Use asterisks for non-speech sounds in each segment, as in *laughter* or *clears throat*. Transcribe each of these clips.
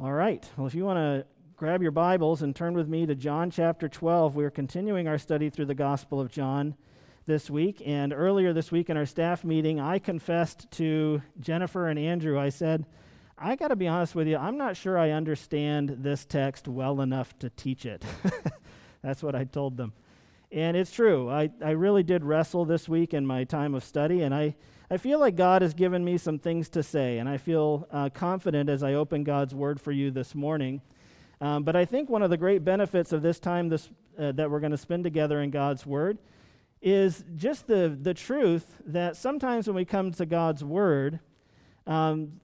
All right. Well, if you want to grab your Bibles and turn with me to John chapter 12, we're continuing our study through the Gospel of John this week. And earlier this week in our staff meeting, I confessed to Jennifer and Andrew, I said, I got to be honest with you, I'm not sure I understand this text well enough to teach it. *laughs* That's what I told them. And it's true. I, I really did wrestle this week in my time of study, and I I feel like God has given me some things to say, and I feel uh, confident as I open God's word for you this morning. Um, but I think one of the great benefits of this time this, uh, that we're going to spend together in God's word is just the, the truth that sometimes when we come to God's word, um,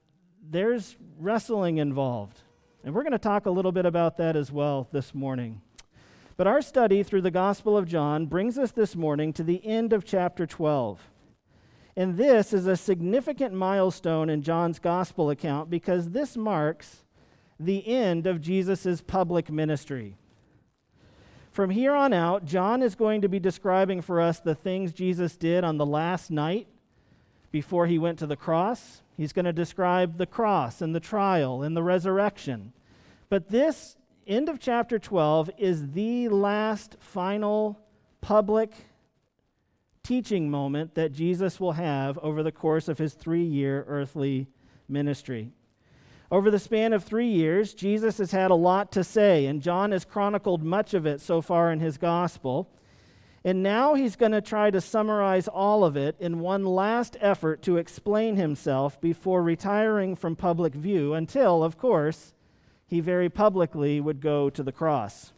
there's wrestling involved. And we're going to talk a little bit about that as well this morning. But our study through the Gospel of John brings us this morning to the end of chapter 12. And this is a significant milestone in John's gospel account because this marks the end of Jesus' public ministry. From here on out, John is going to be describing for us the things Jesus did on the last night before he went to the cross. He's going to describe the cross and the trial and the resurrection. But this end of chapter 12 is the last final public teaching moment that Jesus will have over the course of his three year earthly ministry. Over the span of three years, Jesus has had a lot to say, and John has chronicled much of it so far in his gospel. And now he's going to try to summarize all of it in one last effort to explain himself before retiring from public view until, of course, he very publicly would go to the cross.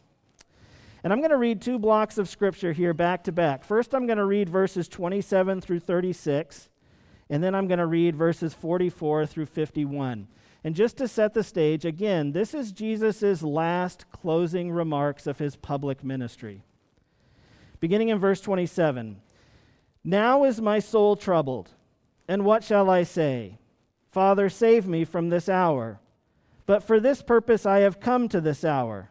And I'm going to read two blocks of scripture here back to back. First, I'm going to read verses 27 through 36, and then I'm going to read verses 44 through 51. And just to set the stage, again, this is Jesus' last closing remarks of his public ministry. Beginning in verse 27 Now is my soul troubled, and what shall I say? Father, save me from this hour. But for this purpose I have come to this hour.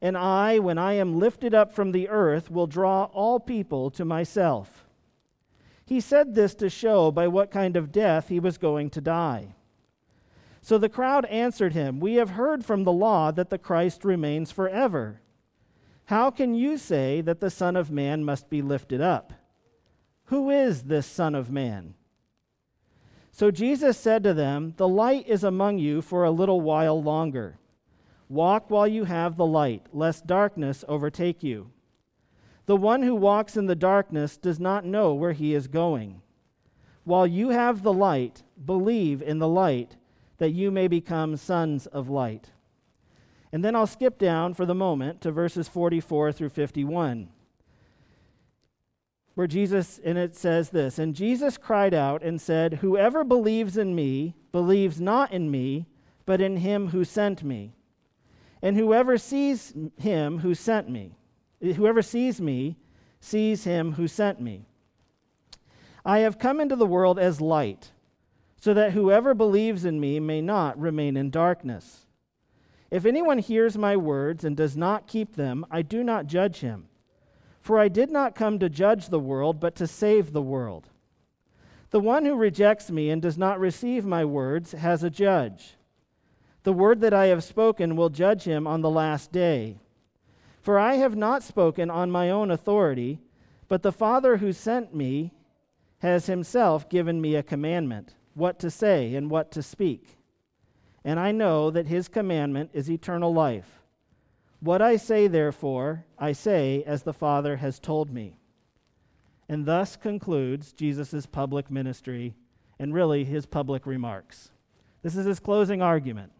And I, when I am lifted up from the earth, will draw all people to myself. He said this to show by what kind of death he was going to die. So the crowd answered him, We have heard from the law that the Christ remains forever. How can you say that the Son of Man must be lifted up? Who is this Son of Man? So Jesus said to them, The light is among you for a little while longer. Walk while you have the light, lest darkness overtake you. The one who walks in the darkness does not know where he is going. While you have the light, believe in the light, that you may become sons of light. And then I'll skip down for the moment to verses 44 through 51, where Jesus, and it says this And Jesus cried out and said, Whoever believes in me believes not in me, but in him who sent me. And whoever sees him who sent me, whoever sees me, sees him who sent me. I have come into the world as light, so that whoever believes in me may not remain in darkness. If anyone hears my words and does not keep them, I do not judge him. For I did not come to judge the world, but to save the world. The one who rejects me and does not receive my words has a judge. The word that I have spoken will judge him on the last day. For I have not spoken on my own authority, but the Father who sent me has himself given me a commandment, what to say and what to speak. And I know that his commandment is eternal life. What I say, therefore, I say as the Father has told me. And thus concludes Jesus' public ministry and really his public remarks. This is his closing argument.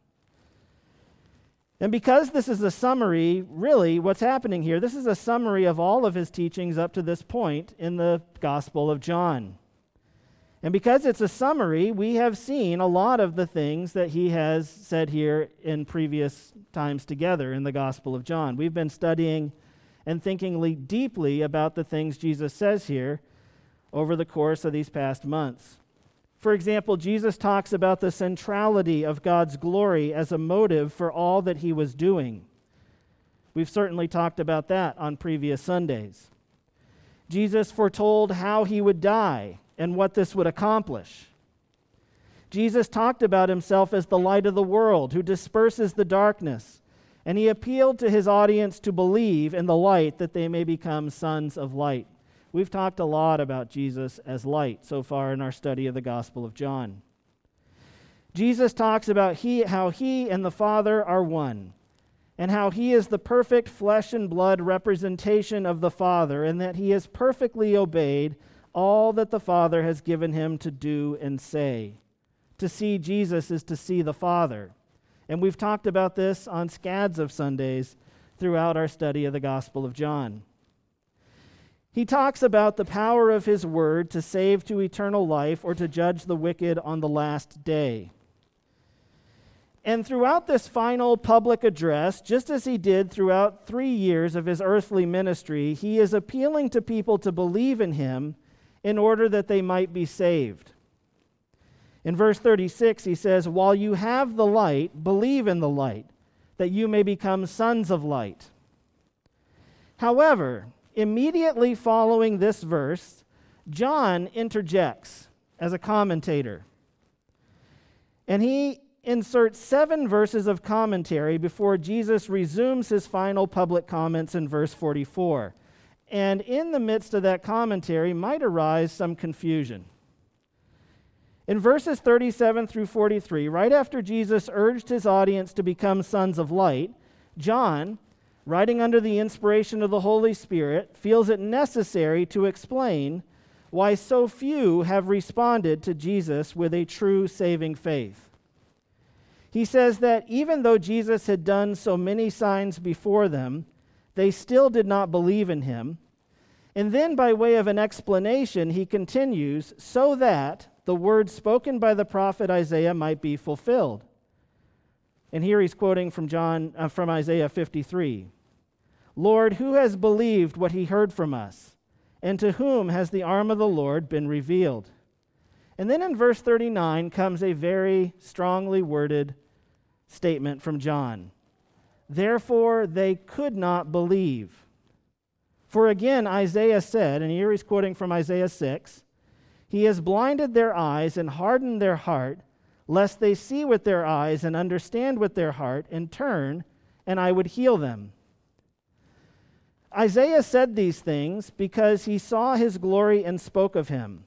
And because this is a summary, really, what's happening here, this is a summary of all of his teachings up to this point in the Gospel of John. And because it's a summary, we have seen a lot of the things that he has said here in previous times together in the Gospel of John. We've been studying and thinking deeply about the things Jesus says here over the course of these past months. For example, Jesus talks about the centrality of God's glory as a motive for all that he was doing. We've certainly talked about that on previous Sundays. Jesus foretold how he would die and what this would accomplish. Jesus talked about himself as the light of the world who disperses the darkness, and he appealed to his audience to believe in the light that they may become sons of light. We've talked a lot about Jesus as light so far in our study of the Gospel of John. Jesus talks about he, how he and the Father are one, and how he is the perfect flesh and blood representation of the Father, and that he has perfectly obeyed all that the Father has given him to do and say. To see Jesus is to see the Father. And we've talked about this on scads of Sundays throughout our study of the Gospel of John. He talks about the power of his word to save to eternal life or to judge the wicked on the last day. And throughout this final public address, just as he did throughout three years of his earthly ministry, he is appealing to people to believe in him in order that they might be saved. In verse 36, he says, While you have the light, believe in the light, that you may become sons of light. However, immediately following this verse, John interjects as a commentator. And he inserts seven verses of commentary before Jesus resumes his final public comments in verse 44 and in the midst of that commentary might arise some confusion. In verses 37 through 43, right after Jesus urged his audience to become sons of light, John, writing under the inspiration of the Holy Spirit, feels it necessary to explain why so few have responded to Jesus with a true saving faith. He says that even though Jesus had done so many signs before them, they still did not believe in him. And then, by way of an explanation, he continues, so that the words spoken by the prophet Isaiah might be fulfilled. And here he's quoting from John uh, from Isaiah 53. Lord, who has believed what he heard from us? And to whom has the arm of the Lord been revealed? And then in verse 39 comes a very strongly worded statement from John. Therefore, they could not believe. For again, Isaiah said, and here he's quoting from Isaiah 6 He has blinded their eyes and hardened their heart, lest they see with their eyes and understand with their heart and turn, and I would heal them. Isaiah said these things because he saw his glory and spoke of him.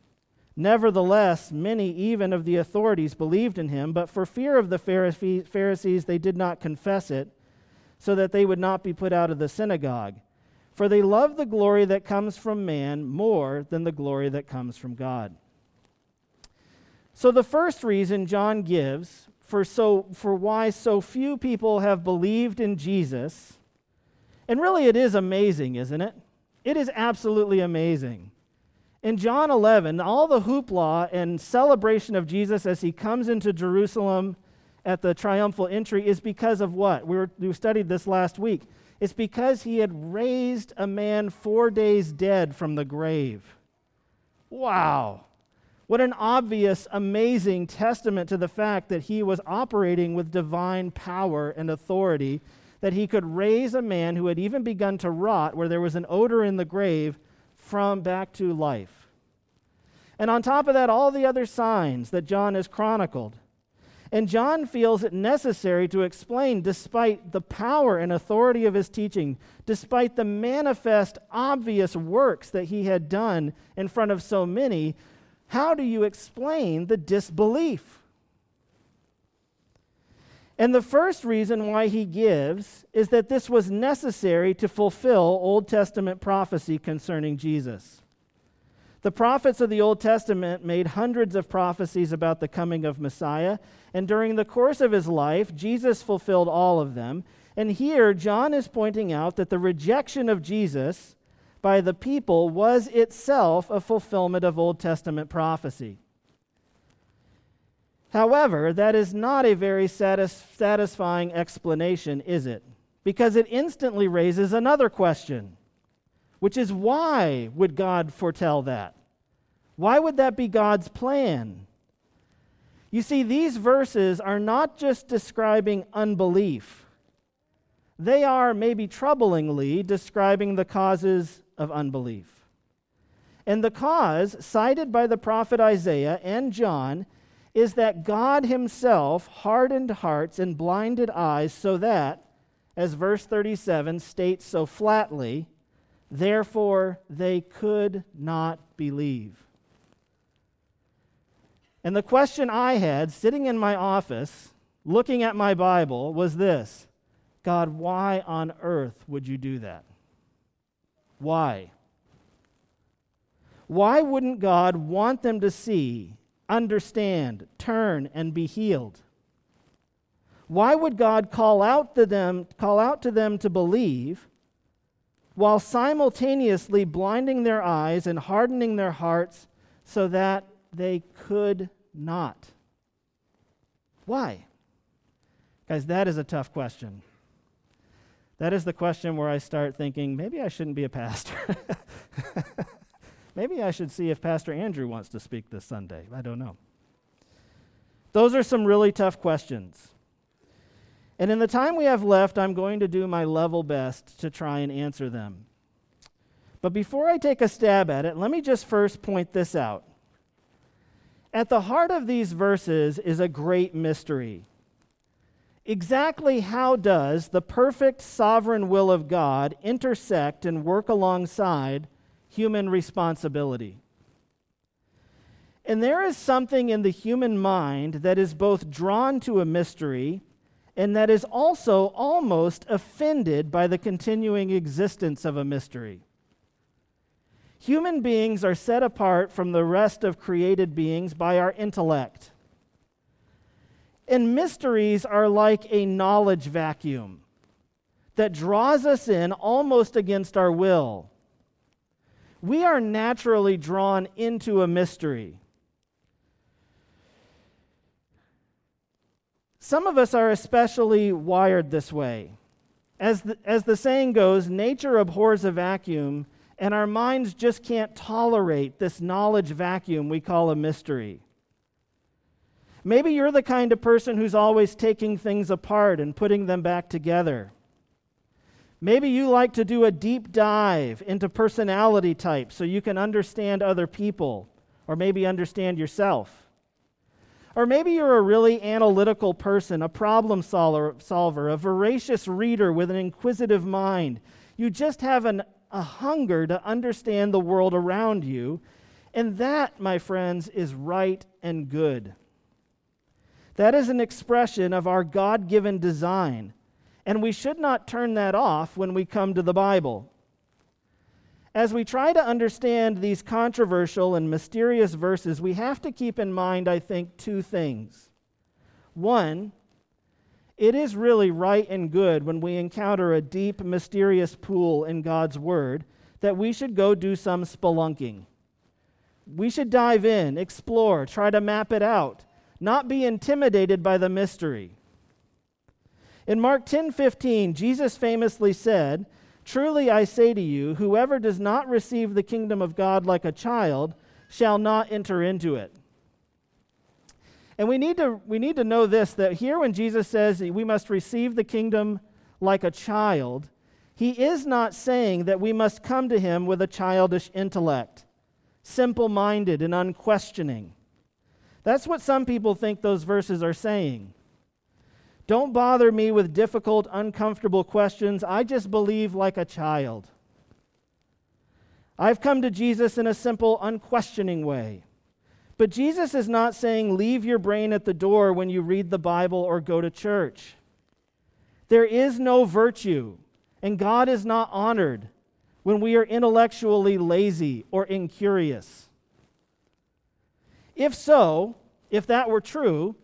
Nevertheless, many even of the authorities believed in him, but for fear of the Pharisees, they did not confess it so that they would not be put out of the synagogue. For they love the glory that comes from man more than the glory that comes from God. So, the first reason John gives for, so, for why so few people have believed in Jesus, and really it is amazing, isn't it? It is absolutely amazing. In John 11, all the hoopla and celebration of Jesus as he comes into Jerusalem at the triumphal entry is because of what? We, were, we studied this last week. It's because he had raised a man four days dead from the grave. Wow. What an obvious, amazing testament to the fact that he was operating with divine power and authority, that he could raise a man who had even begun to rot, where there was an odor in the grave, from back to life. And on top of that, all the other signs that John has chronicled and John feels it necessary to explain, despite the power and authority of his teaching, despite the manifest, obvious works that he had done in front of so many, how do you explain the disbelief? And the first reason why he gives is that this was necessary to fulfill Old Testament prophecy concerning Jesus. The prophets of the Old Testament made hundreds of prophecies about the coming of Messiah, and during the course of his life, Jesus fulfilled all of them. And here, John is pointing out that the rejection of Jesus by the people was itself a fulfillment of Old Testament prophecy. However, that is not a very satis- satisfying explanation, is it? Because it instantly raises another question, which is why would God foretell that? Why would that be God's plan? You see, these verses are not just describing unbelief, they are, maybe troublingly, describing the causes of unbelief. And the cause, cited by the prophet Isaiah and John, is that God Himself hardened hearts and blinded eyes so that, as verse 37 states so flatly, therefore they could not believe. And the question I had sitting in my office, looking at my Bible, was this God, why on earth would you do that? Why? Why wouldn't God want them to see understand, turn, and be healed? Why would God call out to them, call out to them to believe while simultaneously blinding their eyes and hardening their hearts so that they could not? Why? Guys, that is a tough question. That is the question where I start thinking, maybe I shouldn't be a pastor. *laughs* Maybe I should see if Pastor Andrew wants to speak this Sunday. I don't know. Those are some really tough questions. And in the time we have left, I'm going to do my level best to try and answer them. But before I take a stab at it, let me just first point this out. At the heart of these verses is a great mystery. Exactly how does the perfect sovereign will of God intersect and work alongside human responsibility. And there is something in the human mind that is both drawn to a mystery and that is also almost offended by the continuing existence of a mystery. Human beings are set apart from the rest of created beings by our intellect. And mysteries are like a knowledge vacuum that draws us in almost against our will we are naturally drawn into a mystery. Some of us are especially wired this way. As the, as the saying goes, nature abhors a vacuum, and our minds just can't tolerate this knowledge vacuum we call a mystery. Maybe you're the kind of person who's always taking things apart and putting them back together. Maybe you like to do a deep dive into personality types so you can understand other people, or maybe understand yourself. Or maybe you're a really analytical person, a problem solver, a voracious reader with an inquisitive mind. You just have an, a hunger to understand the world around you. And that, my friends, is right and good. That is an expression of our God given design and we should not turn that off when we come to the Bible. As we try to understand these controversial and mysterious verses, we have to keep in mind, I think, two things. One, it is really right and good when we encounter a deep, mysterious pool in God's Word that we should go do some spelunking. We should dive in, explore, try to map it out, not be intimidated by the mystery. In Mark 10 15, Jesus famously said, Truly I say to you, whoever does not receive the kingdom of God like a child shall not enter into it. And we need to, we need to know this that here, when Jesus says we must receive the kingdom like a child, he is not saying that we must come to him with a childish intellect, simple minded and unquestioning. That's what some people think those verses are saying. Don't bother me with difficult, uncomfortable questions. I just believe like a child. I've come to Jesus in a simple, unquestioning way. But Jesus is not saying leave your brain at the door when you read the Bible or go to church. There is no virtue, and God is not honored when we are intellectually lazy or incurious. If so, if that were true,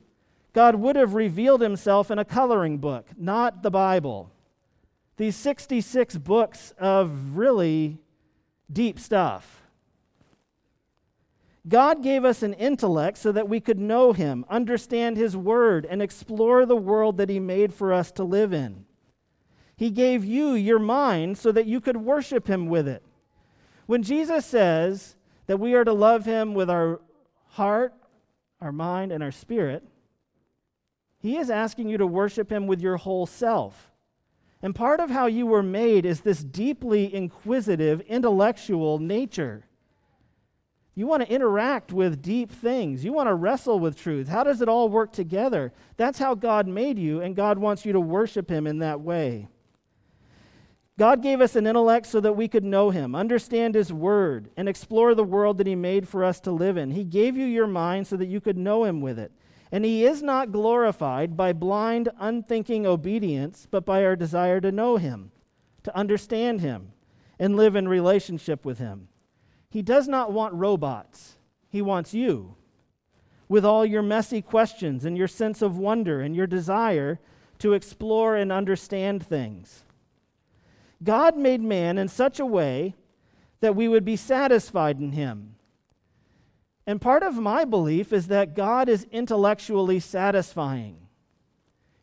God would have revealed himself in a coloring book, not the Bible. These 66 books of really deep stuff. God gave us an intellect so that we could know Him, understand His Word, and explore the world that He made for us to live in. He gave you your mind so that you could worship Him with it. When Jesus says that we are to love Him with our heart, our mind, and our spirit, He is asking you to worship Him with your whole self. And part of how you were made is this deeply inquisitive, intellectual nature. You want to interact with deep things. You want to wrestle with truth. How does it all work together? That's how God made you, and God wants you to worship Him in that way. God gave us an intellect so that we could know Him, understand His Word, and explore the world that He made for us to live in. He gave you your mind so that you could know Him with it. And He is not glorified by blind, unthinking obedience, but by our desire to know Him, to understand Him, and live in relationship with Him. He does not want robots, He wants you. With all your messy questions and your sense of wonder and your desire to explore and understand things. God made man in such a way that we would be satisfied in him. And part of my belief is that God is intellectually satisfying.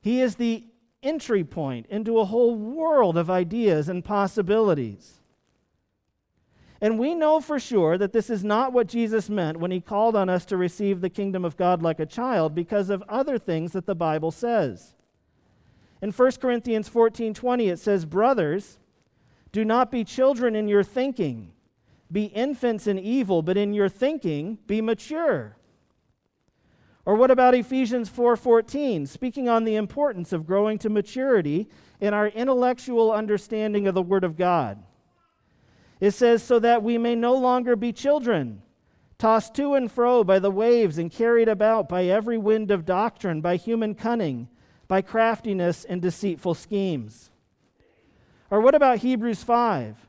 He is the entry point into a whole world of ideas and possibilities. And we know for sure that this is not what Jesus meant when he called on us to receive the kingdom of God like a child because of other things that the Bible says. In 1 Corinthians 14:20 it says, "Brothers, do not be children in your thinking. Be infants in evil, but in your thinking be mature." Or what about Ephesians 4:14, speaking on the importance of growing to maturity in our intellectual understanding of the word of God? It says, so that we may no longer be children, tossed to and fro by the waves and carried about by every wind of doctrine, by human cunning, by craftiness and deceitful schemes. Or what about Hebrews 5?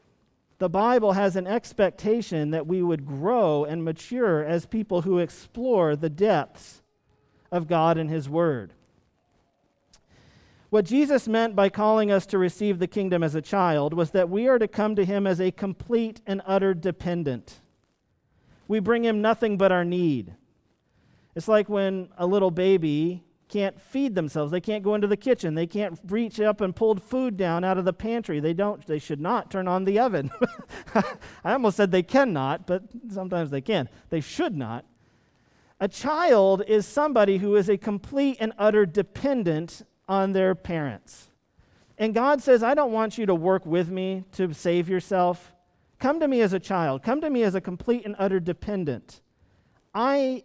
the Bible has an expectation that we would grow and mature as people who explore the depths of God and His Word. What Jesus meant by calling us to receive the kingdom as a child was that we are to come to him as a complete and utter dependent. We bring him nothing but our need. It's like when a little baby can't feed themselves. They can't go into the kitchen. They can't reach up and pull food down out of the pantry. They don't they should not turn on the oven. *laughs* I almost said they cannot, but sometimes they can. They should not. A child is somebody who is a complete and utter dependent on their parents. And God says, I don't want you to work with me to save yourself. Come to me as a child. Come to me as a complete and utter dependent. I,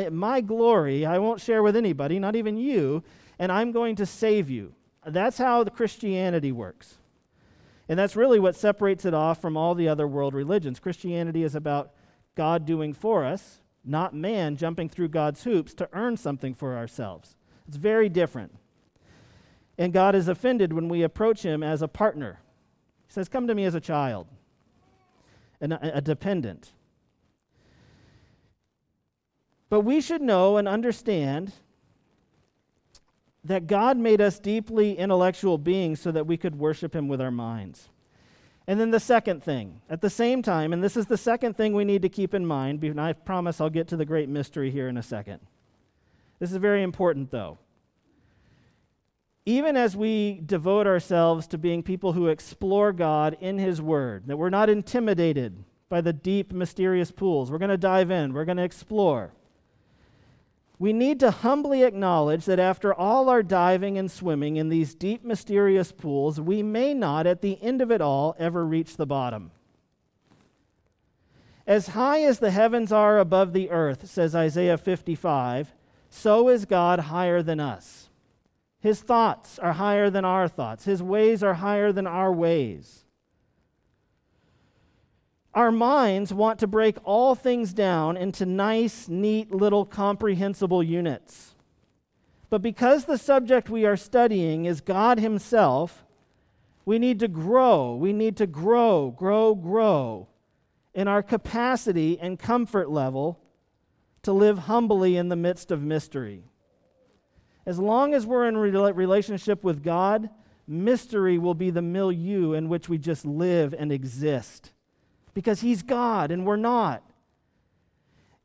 Eh, my glory, I won't share with anybody, not even you, and I'm going to save you. That's how the Christianity works. And that's really what separates it off from all the other world religions. Christianity is about God doing for us, not man jumping through God's hoops to earn something for ourselves. It's very different. And God is offended when we approach him as a partner. He says, Come to me as a child, and a, a dependent. But we should know and understand that God made us deeply intellectual beings so that we could worship Him with our minds. And then the second thing, at the same time, and this is the second thing we need to keep in mind, and I promise I'll get to the great mystery here in a second. This is very important, though even as we devote ourselves to being people who explore God in His Word, that we're not intimidated by the deep, mysterious pools. We're going to dive in, we're going to explore. We need to humbly acknowledge that after all our diving and swimming in these deep, mysterious pools, we may not, at the end of it all, ever reach the bottom. As high as the heavens are above the earth, says Isaiah 55, so is God higher than us. His thoughts are higher than our thoughts, His ways are higher than our ways. Our minds want to break all things down into nice, neat, little comprehensible units. But because the subject we are studying is God Himself, we need to grow. We need to grow, grow, grow in our capacity and comfort level to live humbly in the midst of mystery. As long as we're in relationship with God, mystery will be the milieu in which we just live and exist because He's God and we're not.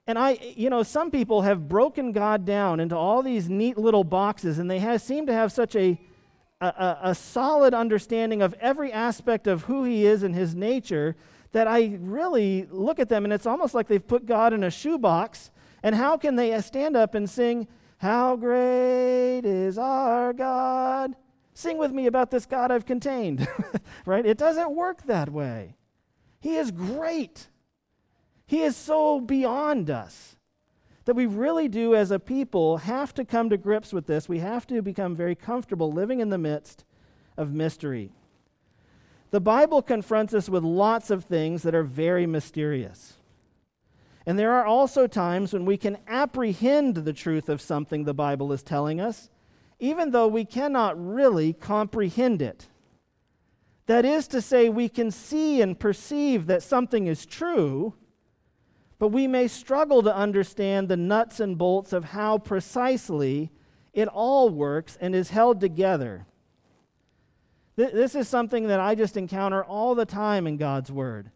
And I, you know, some people have broken God down into all these neat little boxes, and they have, seem to have such a, a, a solid understanding of every aspect of who He is and His nature that I really look at them and it's almost like they've put God in a shoebox. And how can they uh, stand up and sing, How great is our God? Sing with me about this God I've contained, *laughs* right? It doesn't work that way. He is great. He is so beyond us that we really do, as a people, have to come to grips with this. We have to become very comfortable living in the midst of mystery. The Bible confronts us with lots of things that are very mysterious. And there are also times when we can apprehend the truth of something the Bible is telling us, even though we cannot really comprehend it. That is to say, we can see and perceive that something is true, but we may struggle to understand the nuts and bolts of how precisely it all works and is held together. This is something that I just encounter all the time in God's Word.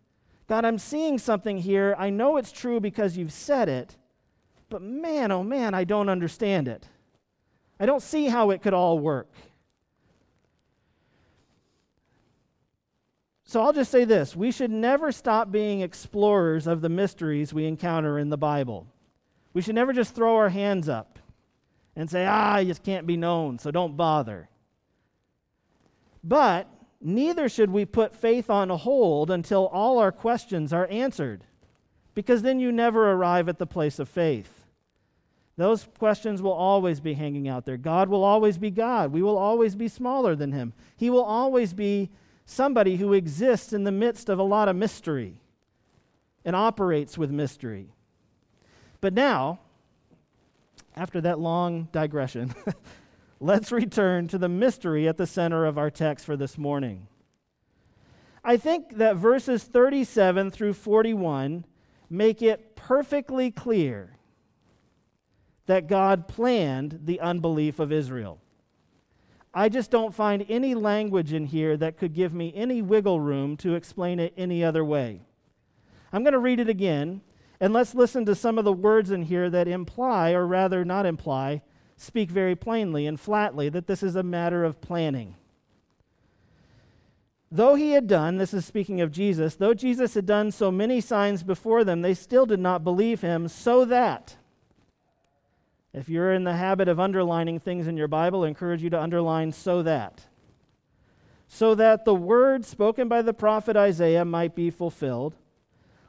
God, I'm seeing something here. I know it's true because you've said it, but man, oh man, I don't understand it. I don't see how it could all work. So I'll just say this we should never stop being explorers of the mysteries we encounter in the Bible. We should never just throw our hands up and say, ah, just can't be known, so don't bother. But neither should we put faith on hold until all our questions are answered, because then you never arrive at the place of faith. Those questions will always be hanging out there. God will always be God. We will always be smaller than Him. He will always be somebody who exists in the midst of a lot of mystery and operates with mystery. But now, after that long digression, *laughs* let's return to the mystery at the center of our text for this morning. I think that verses 37 through 41 make it perfectly clear that God planned the unbelief of Israel. I just don't find any language in here that could give me any wiggle room to explain it any other way. I'm going to read it again, and let's listen to some of the words in here that imply, or rather not imply, speak very plainly and flatly that this is a matter of planning. Though he had done, this is speaking of Jesus, though Jesus had done so many signs before them, they still did not believe him, so that. If you're in the habit of underlining things in your Bible, I encourage you to underline so that. So that the word spoken by the prophet Isaiah might be fulfilled.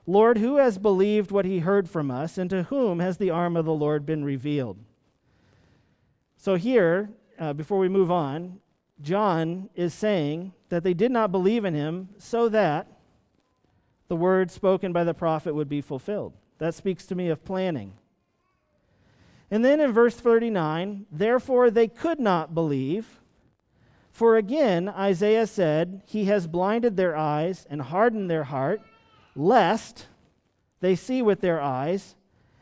Lord, who has believed what he heard from us, and to whom has the arm of the Lord been revealed? So, here, uh, before we move on, John is saying that they did not believe in him so that the word spoken by the prophet would be fulfilled. That speaks to me of planning. And then in verse 39, therefore they could not believe. For again, Isaiah said, He has blinded their eyes and hardened their heart, lest they see with their eyes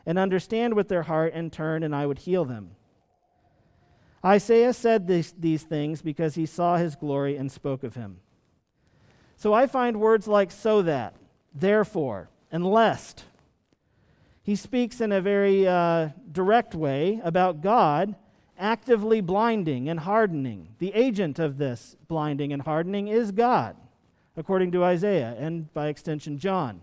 and understand with their heart and turn, and I would heal them. Isaiah said these, these things because he saw his glory and spoke of him. So I find words like so that, therefore, and lest. He speaks in a very uh, direct way about God actively blinding and hardening. The agent of this blinding and hardening is God, according to Isaiah and by extension, John.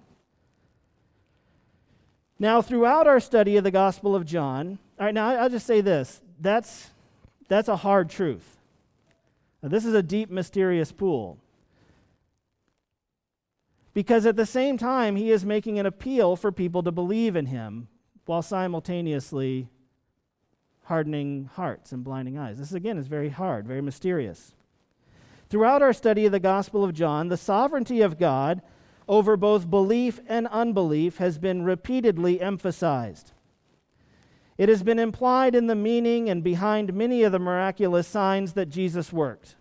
Now, throughout our study of the Gospel of John, all right, now I'll just say this that's that's a hard truth. Now, this is a deep, mysterious pool. Because at the same time, he is making an appeal for people to believe in him while simultaneously hardening hearts and blinding eyes. This, again, is very hard, very mysterious. Throughout our study of the Gospel of John, the sovereignty of God over both belief and unbelief has been repeatedly emphasized. It has been implied in the meaning and behind many of the miraculous signs that Jesus worked.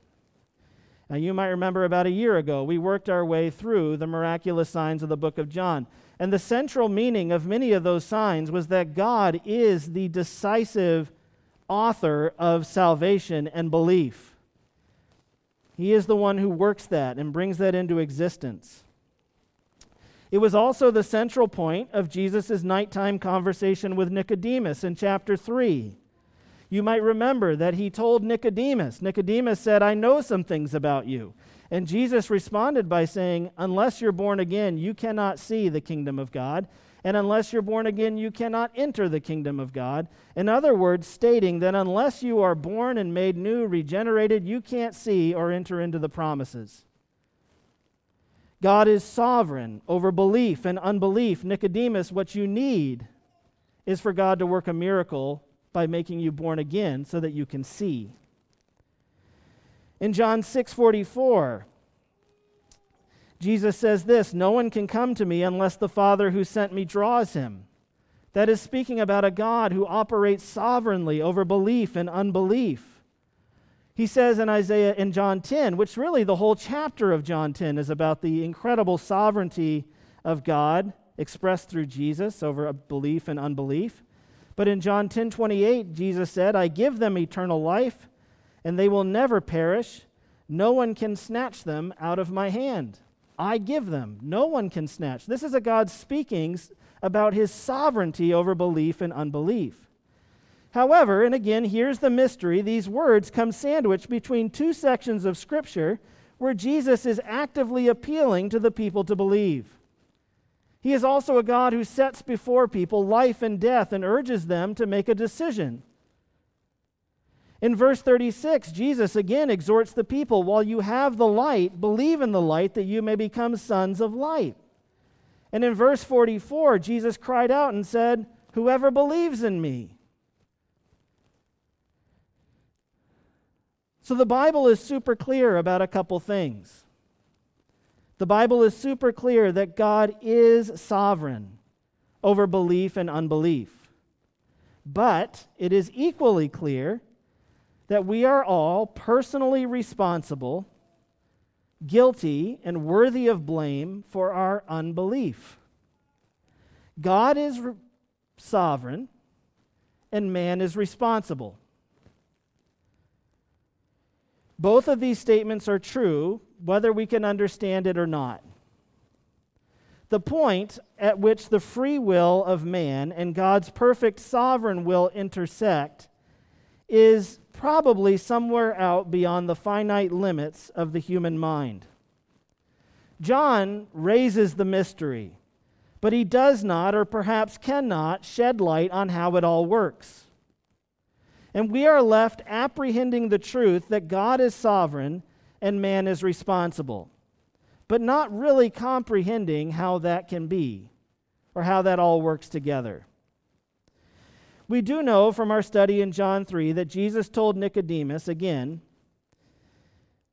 Now, you might remember about a year ago, we worked our way through the miraculous signs of the book of John. And the central meaning of many of those signs was that God is the decisive author of salvation and belief. He is the one who works that and brings that into existence. It was also the central point of Jesus' nighttime conversation with Nicodemus in chapter 3. You might remember that he told Nicodemus, Nicodemus said, I know some things about you. And Jesus responded by saying, Unless you're born again, you cannot see the kingdom of God. And unless you're born again, you cannot enter the kingdom of God. In other words, stating that unless you are born and made new, regenerated, you can't see or enter into the promises. God is sovereign over belief and unbelief. Nicodemus, what you need is for God to work a miracle by making you born again so that you can see. In John 6:44, Jesus says this, "No one can come to me unless the Father who sent me draws him." That is speaking about a God who operates sovereignly over belief and unbelief. He says in Isaiah in John 10, which really the whole chapter of John 10 is about the incredible sovereignty of God expressed through Jesus over belief and unbelief. But in John 10:28, Jesus said, "I give them eternal life, and they will never perish. No one can snatch them out of my hand. I give them. No one can snatch." This is a God speaking about his sovereignty over belief and unbelief. However, and again, here's the mystery these words come sandwiched between two sections of Scripture where Jesus is actively appealing to the people to believe. He is also a God who sets before people life and death and urges them to make a decision. In verse 36, Jesus again exhorts the people while you have the light, believe in the light that you may become sons of light. And in verse 44, Jesus cried out and said, Whoever believes in me, So the Bible is super clear about a couple things. The Bible is super clear that God is sovereign over belief and unbelief. But it is equally clear that we are all personally responsible, guilty, and worthy of blame for our unbelief. God is re- sovereign, and man is responsible. Both of these statements are true, whether we can understand it or not. The point at which the free will of man and God's perfect sovereign will intersect is probably somewhere out beyond the finite limits of the human mind. John raises the mystery, but he does not, or perhaps cannot, shed light on how it all works. And we are left apprehending the truth that God is sovereign and man is responsible, but not really comprehending how that can be or how that all works together. We do know from our study in John 3 that Jesus told Nicodemus again,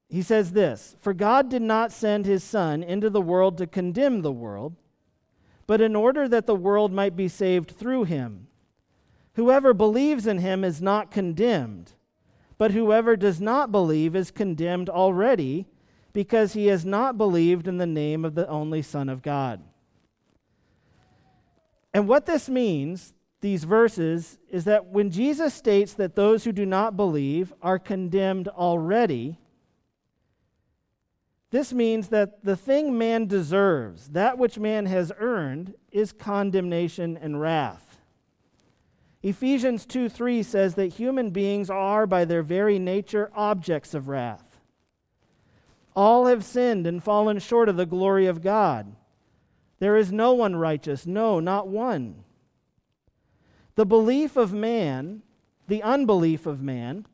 he says this For God did not send his Son into the world to condemn the world, but in order that the world might be saved through him. Whoever believes in him is not condemned, but whoever does not believe is condemned already because he has not believed in the name of the only Son of God. And what this means, these verses, is that when Jesus states that those who do not believe are condemned already, this means that the thing man deserves, that which man has earned, is condemnation and wrath. Ephesians 2 3 says that human beings are, by their very nature, objects of wrath. All have sinned and fallen short of the glory of God. There is no one righteous, no, not one. The belief of man, the unbelief of man,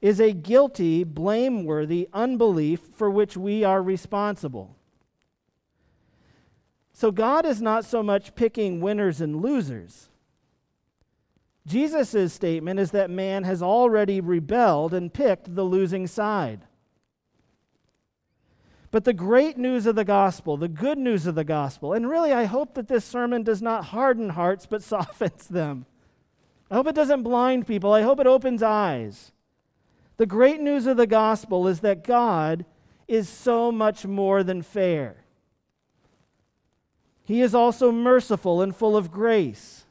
is a guilty, blameworthy unbelief for which we are responsible. So God is not so much picking winners and losers. Jesus' statement is that man has already rebelled and picked the losing side. But the great news of the gospel, the good news of the gospel, and really I hope that this sermon does not harden hearts but *laughs* softens them. I hope it doesn't blind people. I hope it opens eyes. The great news of the gospel is that God is so much more than fair. He is also merciful and full of grace.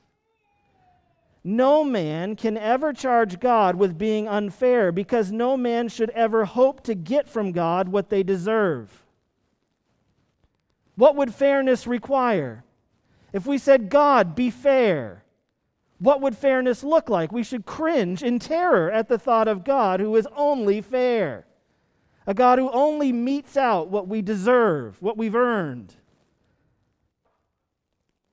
No man can ever charge God with being unfair because no man should ever hope to get from God what they deserve. What would fairness require? If we said, God, be fair, what would fairness look like? We should cringe in terror at the thought of God who is only fair, a God who only metes out what we deserve, what we've earned.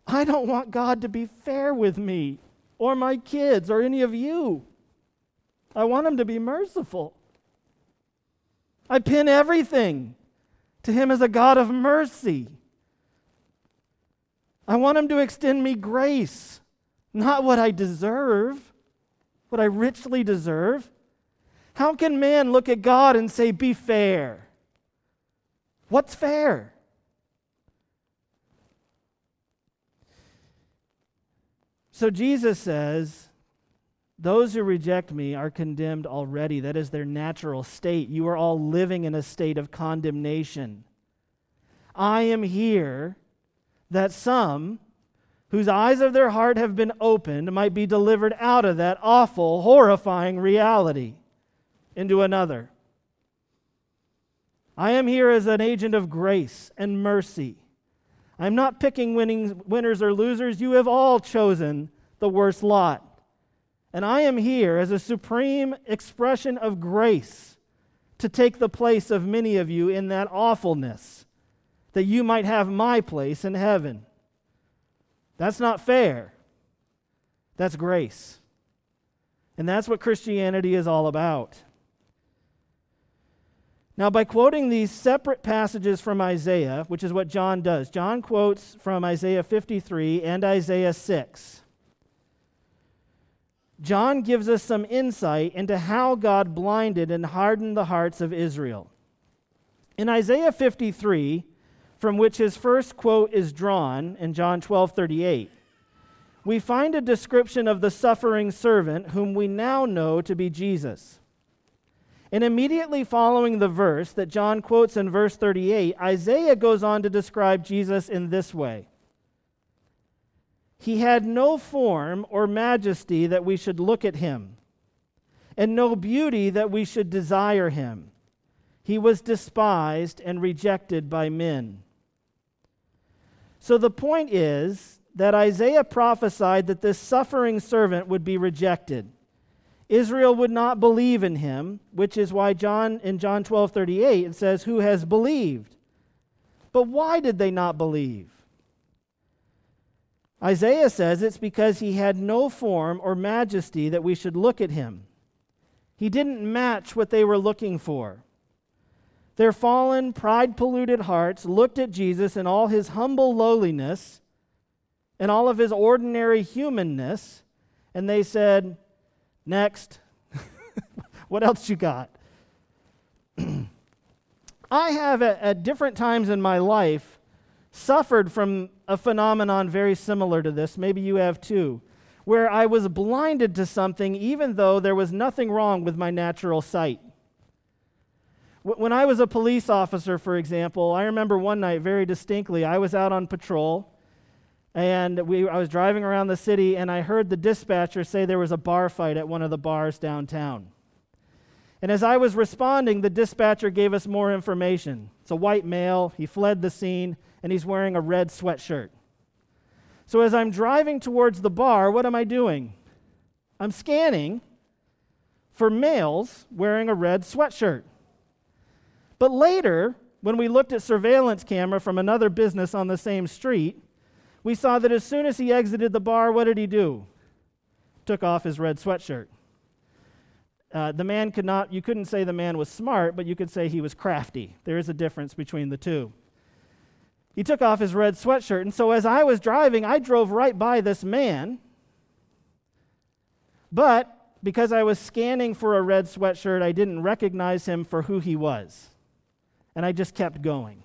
I don't want God to be fair with me or my kids or any of you. I want Him to be merciful. I pin everything to Him as a God of mercy. I want Him to extend me grace, not what I deserve, what I richly deserve. How can man look at God and say, Be fair? What's fair? So Jesus says, Those who reject me are condemned already. That is their natural state. You are all living in a state of condemnation. I am here that some whose eyes of their heart have been opened might be delivered out of that awful, horrifying reality into another. I am here as an agent of grace and mercy I'm not picking winning, winners or losers. You have all chosen the worst lot. And I am here as a supreme expression of grace to take the place of many of you in that awfulness, that you might have my place in heaven. That's not fair. That's grace. And that's what Christianity is all about. Now, by quoting these separate passages from Isaiah, which is what John does, John quotes from Isaiah 53 and Isaiah 6. John gives us some insight into how God blinded and hardened the hearts of Israel. In Isaiah 53, from which his first quote is drawn in John 12 38, we find a description of the suffering servant whom we now know to be Jesus. And immediately following the verse that John quotes in verse 38, Isaiah goes on to describe Jesus in this way He had no form or majesty that we should look at him, and no beauty that we should desire him. He was despised and rejected by men. So the point is that Isaiah prophesied that this suffering servant would be rejected. Israel would not believe in him, which is why John in John 12 38 it says, Who has believed? But why did they not believe? Isaiah says it's because he had no form or majesty that we should look at him. He didn't match what they were looking for. Their fallen, pride polluted hearts looked at Jesus in all his humble lowliness and all of his ordinary humanness, and they said, Next. *laughs* what else you got? *clears throat* I have, at, at, different times in my life, suffered from a phenomenon very similar to this. Maybe you have too, where I was blinded to something even though there was nothing wrong with my natural sight. When I was a police officer, for example, I remember one night very distinctly, I was out on patrol and we, I was driving around the city, and I heard the dispatcher say there was a bar fight at one of the bars downtown. And as I was responding, the dispatcher gave us more information. It's a white male, he fled the scene, and he's wearing a red sweatshirt. So as I'm driving towards the bar, what am I doing? I'm scanning for males wearing a red sweatshirt. But later, when we looked at surveillance camera from another business on the same street, we saw that as soon as he exited the bar, what did he do? Took off his red sweatshirt. Uh, the man could not, you couldn't say the man was smart, but you could say he was crafty. There is a difference between the two. He took off his red sweatshirt, and so as I was driving, I drove right by this man. But because I was scanning for a red sweatshirt, I didn't recognize him for who he was. And I just kept going.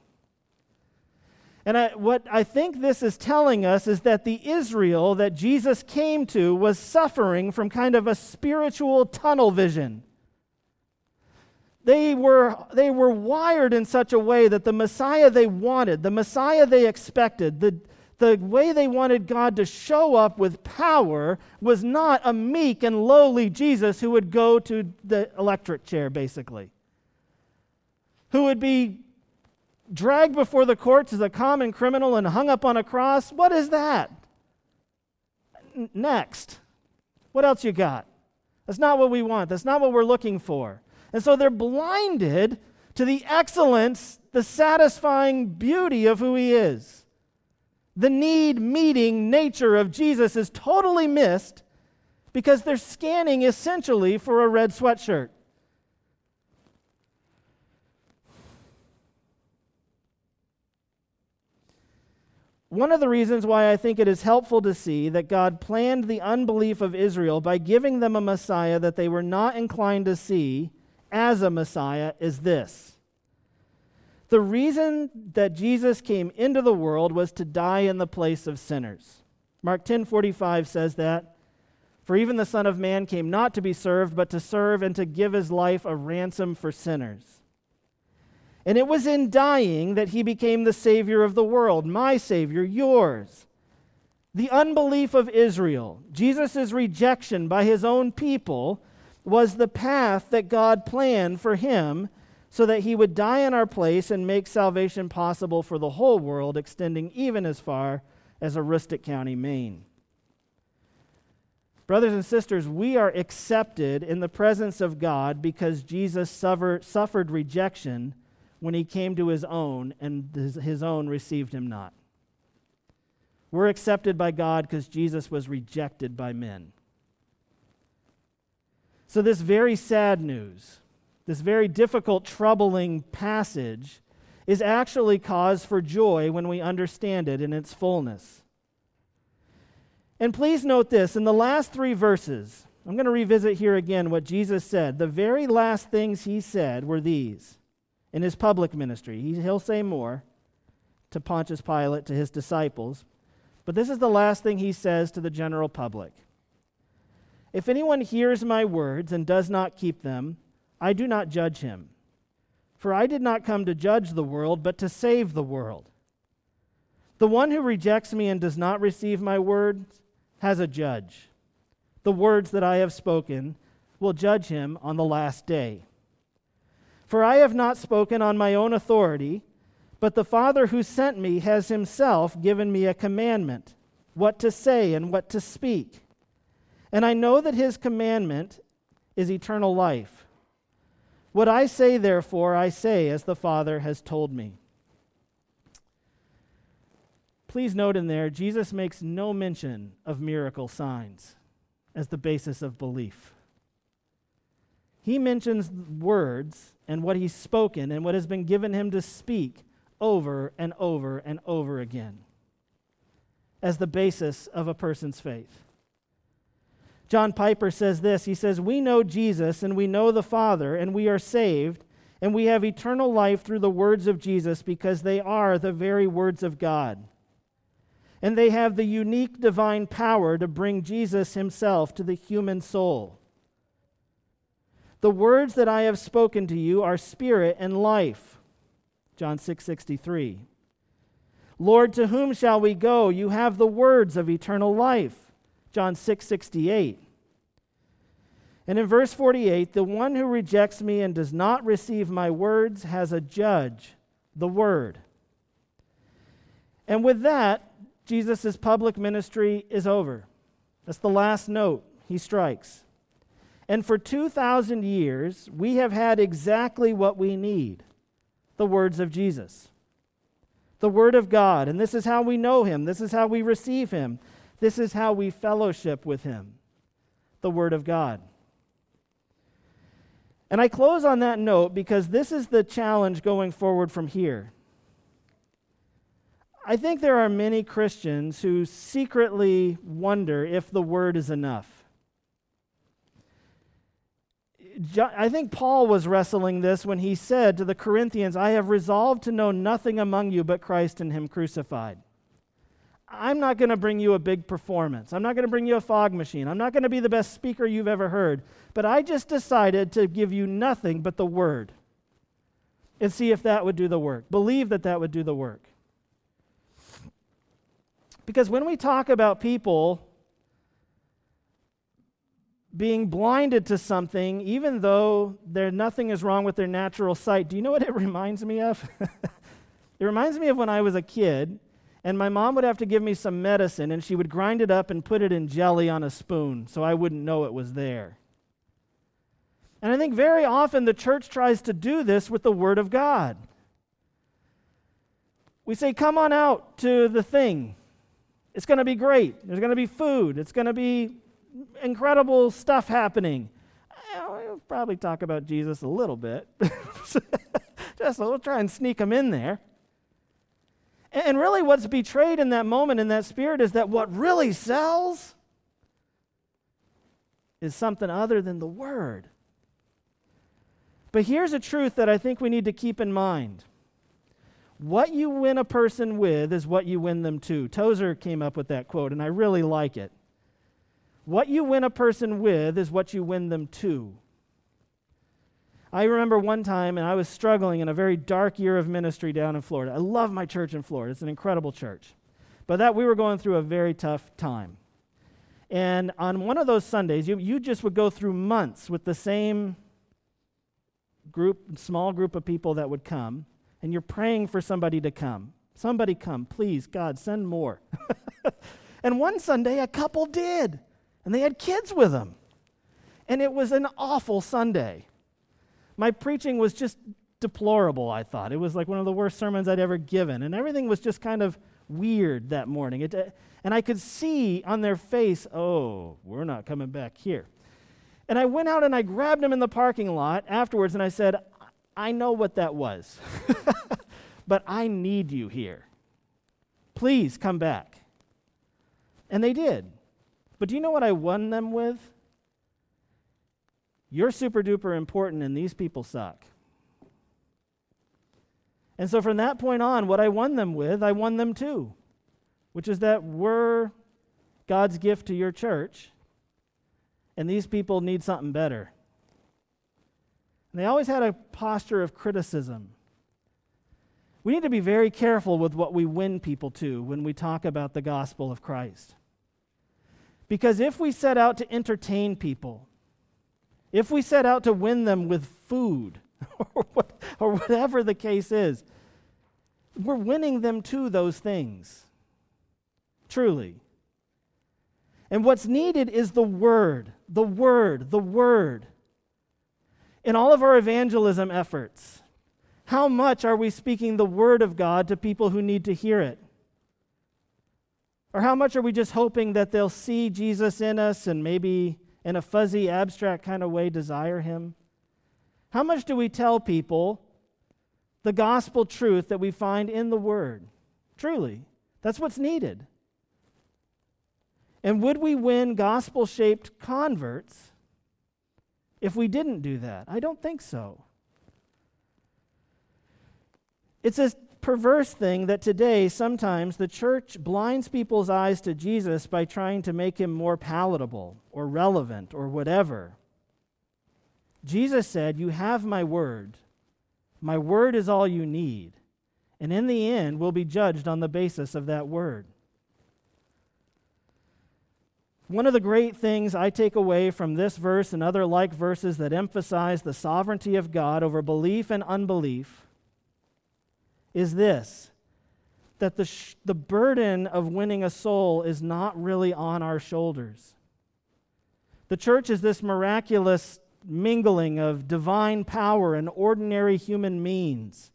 And I, what I think this is telling us is that the Israel that Jesus came to was suffering from kind of a spiritual tunnel vision. They were, they were wired in such a way that the Messiah they wanted, the Messiah they expected, the, the way they wanted God to show up with power was not a meek and lowly Jesus who would go to the electric chair, basically, who would be dragged before the courts as a common criminal and hung up on a cross. What is that? N- next. What else you got? That's not what we want. That's not what we're looking for. And so they're blinded to the excellence, the satisfying beauty of who he is. The need meeting nature of Jesus is totally missed because they're scanning essentially for a red sweatshirt. One of the reasons why I think it is helpful to see that God planned the unbelief of Israel by giving them a Messiah that they were not inclined to see as a Messiah is this. The reason that Jesus came into the world was to die in the place of sinners. Mark 10:45 says that, "For even the Son of Man came not to be served, but to serve and to give his life a ransom for sinners." And it was in dying that he became the Savior of the world, my Savior, yours. The unbelief of Israel, Jesus' rejection by his own people, was the path that God planned for him so that he would die in our place and make salvation possible for the whole world, extending even as far as Aroostook County, Maine. Brothers and sisters, we are accepted in the presence of God because Jesus suffer, suffered rejection when he came to his own, and his, own received him not. We're accepted by God because Jesus was rejected by men. So, this very sad news, this very difficult, troubling passage, is actually cause for joy when we understand it in its fullness. And please note this in the last three verses, I'm going to revisit here again what Jesus said. The very last things he said were these in his public ministry. He, he'll say more to Pontius Pilate, to his disciples. But this is the last thing he says to the general public. If anyone hears my words and does not keep them, I do not judge him. For I did not come to judge the world, but to save the world. The one who rejects me and does not receive my words has a judge. The words that I have spoken will judge him on the last day. For I have not spoken on my own authority, but the Father who sent me has himself given me a commandment, what to say and what to speak. And I know that his commandment is eternal life. What I say, therefore, I say as the Father has told me. Please note in there, Jesus makes no mention of miracle signs as the basis of belief. He mentions words and what he's spoken and what has been given him to speak over and over and over again as the basis of a person's faith. John Piper says this He says, We know Jesus and we know the Father, and we are saved, and we have eternal life through the words of Jesus because they are the very words of God. And they have the unique divine power to bring Jesus himself to the human soul. The words that I have spoken to you are spirit and life. John 6:63. 6, Lord, to whom shall we go? You have the words of eternal life. John 6:68. 6, and in verse 48, the one who rejects me and does not receive my words has a judge, the word. And with that, Jesus' public ministry is over. That's the last note he strikes. And for 2,000 years, we have had exactly what we need the words of Jesus, the Word of God. And this is how we know Him, this is how we receive Him, this is how we fellowship with Him the Word of God. And I close on that note because this is the challenge going forward from here. I think there are many Christians who secretly wonder if the Word is enough I think Paul was wrestling this when he said to the Corinthians, I have resolved to know nothing among you but Christ and Him crucified. I'm not going to bring you a big performance. I'm not going to bring you a fog machine. I'm not going to be the best speaker you've ever heard. But I just decided to give you nothing but the Word and see if that would do the work. Believe that that would do the work. Because when we talk about people being blinded to something, even though there nothing is wrong with their natural sight, do you know what it *laughs* reminds me of? *laughs* it reminds me of when I was a kid, and my mom would have to give me some medicine, and she would grind it up and put it in jelly on a spoon so I wouldn't know it was there. And I think very often the church tries to do this with the Word of God. We say, Come on out to the thing. It's going to be great. There's going to be food. It's going to be incredible stuff happening. We'll probably talk about Jesus a little bit. *laughs* Just we'll try and sneak him in there. And really, what's betrayed in that moment, in that spirit, is that what really sells is something other than the Word. But here's a truth that I think we need to keep in mind. What you win a person with is what you win them to. Tozer came up with that quote, and I really like it. What you win a person with is what you win them to. I remember one time, and I was struggling in a very dark year of ministry down in Florida. I love my church in Florida, it's an incredible church. But that we were going through a very tough time. And on one of those Sundays, you, you just would go through months with the same group, small group of people that would come, and you're praying for somebody to come. Somebody come, please, God, send more. *laughs* and one Sunday, a couple did, and they had kids with them. And it was an awful Sunday. My preaching was just deplorable, I thought. It was like one of the worst sermons I'd ever given, and everything was just kind of weird that morning. It, and I could see on their face, oh, we're not coming back here. And I went out and I grabbed him in the parking lot afterwards and I said, I know what that was, *laughs* but I need you here. Please come back. And they did. But do you know what I won them with? You're super duper important and these people suck. And so from that point on, what I won them with, I won them to, which is that we're God's gift to your church and these people need something better. And they always had a posture of criticism. We need to be very careful with what we win people to when we talk about the gospel of Christ. Because if we set out to entertain people, if we set out to win them with food, *laughs* or, whatever the case is, we're winning them to those things. Truly. And what's needed is the Word, the Word, the Word. In all of our evangelism efforts, how much are we speaking the Word of God to people who need to hear it? Or how much are we just hoping that they'll see Jesus in us and maybe in a fuzzy, abstract kind of way desire Him? How much do we tell people the gospel truth that we find in the Word? Truly, that's what's needed. And would we win gospel shaped converts if we didn't do that? I don't think so. It's a perverse thing that today sometimes the church blinds people's eyes to Jesus by trying to make him more palatable or relevant or whatever. Jesus said, You have my word. My word is all you need. And in the end, we'll be judged on the basis of that word. One of the great things I take away from this verse and other like verses that emphasize the sovereignty of God over belief and unbelief is this that the, sh- the burden of winning a soul is not really on our shoulders. The church is this miraculous mingling of divine power and ordinary human means.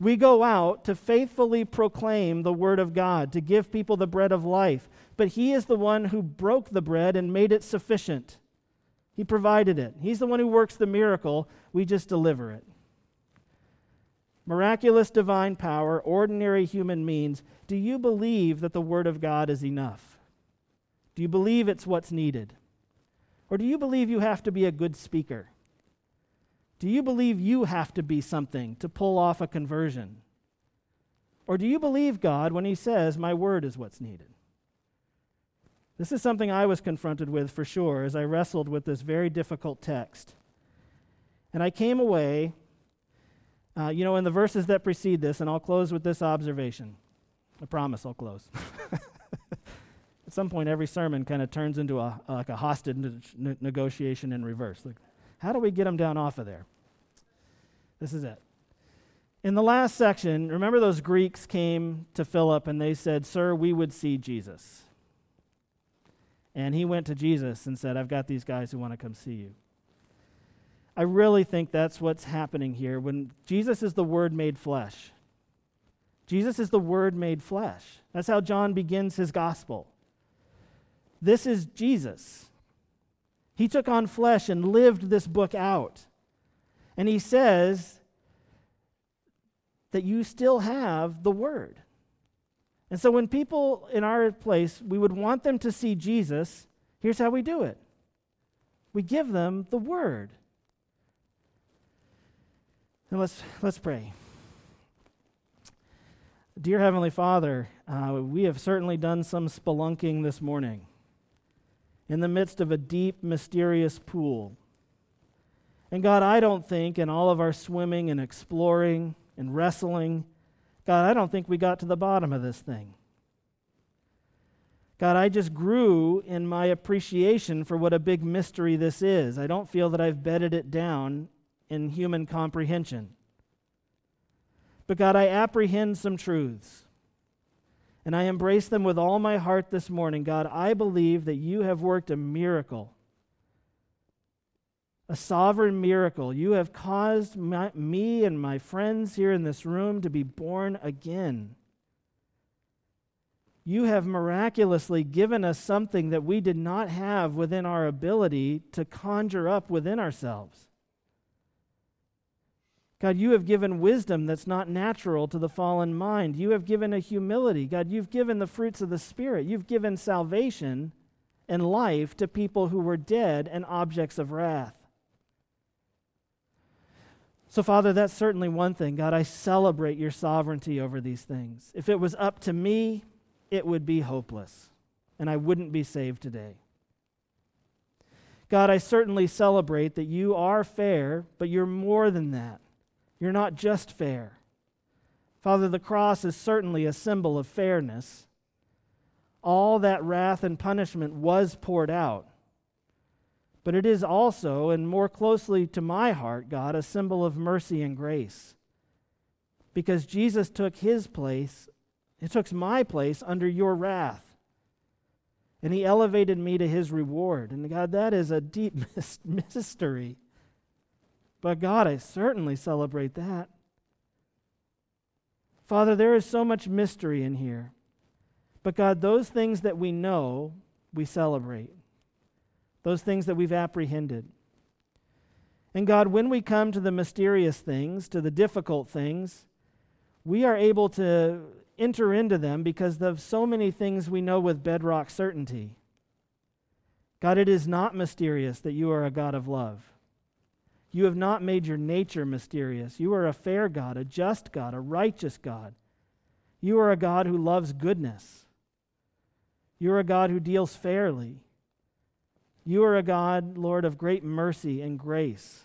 We go out to faithfully proclaim the Word of God, to give people the bread of life, but He is the one who broke the bread and made it sufficient. He provided it. He's the one who works the miracle. We just deliver it. Miraculous divine power, ordinary human means. Do you believe that the Word of God is enough? Do you believe it's what's needed? Or do you believe you have to be a good speaker? Do you believe you have to be something to pull off a conversion? Or do you believe God when He says, My word is what's needed? This is something I was confronted with for sure as I wrestled with this very difficult text. And I came away, uh, you know, in the verses that precede this, and I'll close with this observation. I promise I'll close. *laughs* At some point, every sermon kind of turns into a, like a hostage ne- negotiation in reverse. Like, how do we get them down off of there? This is it. In the last section, remember those Greeks came to Philip and they said, Sir, we would see Jesus. And he went to Jesus and said, I've got these guys who want to come see you. I really think that's what's happening here. When Jesus is the Word made flesh, Jesus is the Word made flesh. That's how John begins his gospel. This is Jesus. He took on flesh and lived this book out. And he says that you still have the Word. And so when people in our place, we would want them to see Jesus, here's how we do it we give them the Word. Let's, let's pray. Dear Heavenly Father, uh, we have certainly done some spelunking this morning in the midst of a deep, mysterious pool. And God, I don't think in all of our swimming and exploring and wrestling, God, I don't think we got to the bottom of this thing. God, I just grew in my appreciation for what a big mystery this is. I don't feel that I've bedded it down in human comprehension. But God, I apprehend some truths. And I embrace them with all my heart this morning. God, I believe that you have worked a miracle, a sovereign miracle. You have caused my, me and my friends here in this room to be born again. You have miraculously given us something that we did not have within our ability to conjure up within ourselves. God, you have given wisdom that's not natural to the fallen mind. You have given a humility. God, you've given the fruits of the Spirit. You've given salvation and life to people who were dead and objects of wrath. So, Father, that's certainly one thing. God, I celebrate your sovereignty over these things. If it was up to me, it would be hopeless, and I wouldn't be saved today. God, I certainly celebrate that you are fair, but you're more than that. You're not just fair. Father, the cross is certainly a symbol of fairness. All that wrath and punishment was poured out. But it is also, and more closely to my heart, God, a symbol of mercy and grace. Because Jesus took his place, he took my place under your wrath. And he elevated me to his reward. And God, that is a deep *laughs* mystery. But God, I certainly celebrate that. Father, there is so much mystery in here. But God, those things that we know, we celebrate. Those things that we've apprehended. And God, when we come to the mysterious things, to the difficult things, we are able to enter into them because of so many things we know with bedrock certainty. God, it is not mysterious that you are a God of love. You have not made your nature mysterious. You are a fair God, a just God, a righteous God. You are a God who loves goodness. You are a God who deals fairly. You are a God, Lord, of great mercy and grace.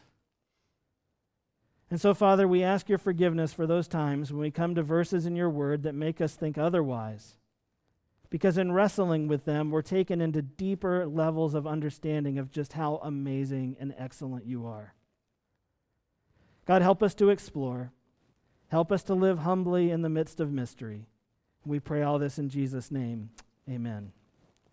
And so, Father, we ask your forgiveness for those times when we come to verses in your word that make us think otherwise. Because in wrestling with them, we're taken into deeper levels of understanding of just how amazing and excellent you are. God, help us to explore. Help us to live humbly in the midst of mystery. We pray all this in Jesus' name. Amen.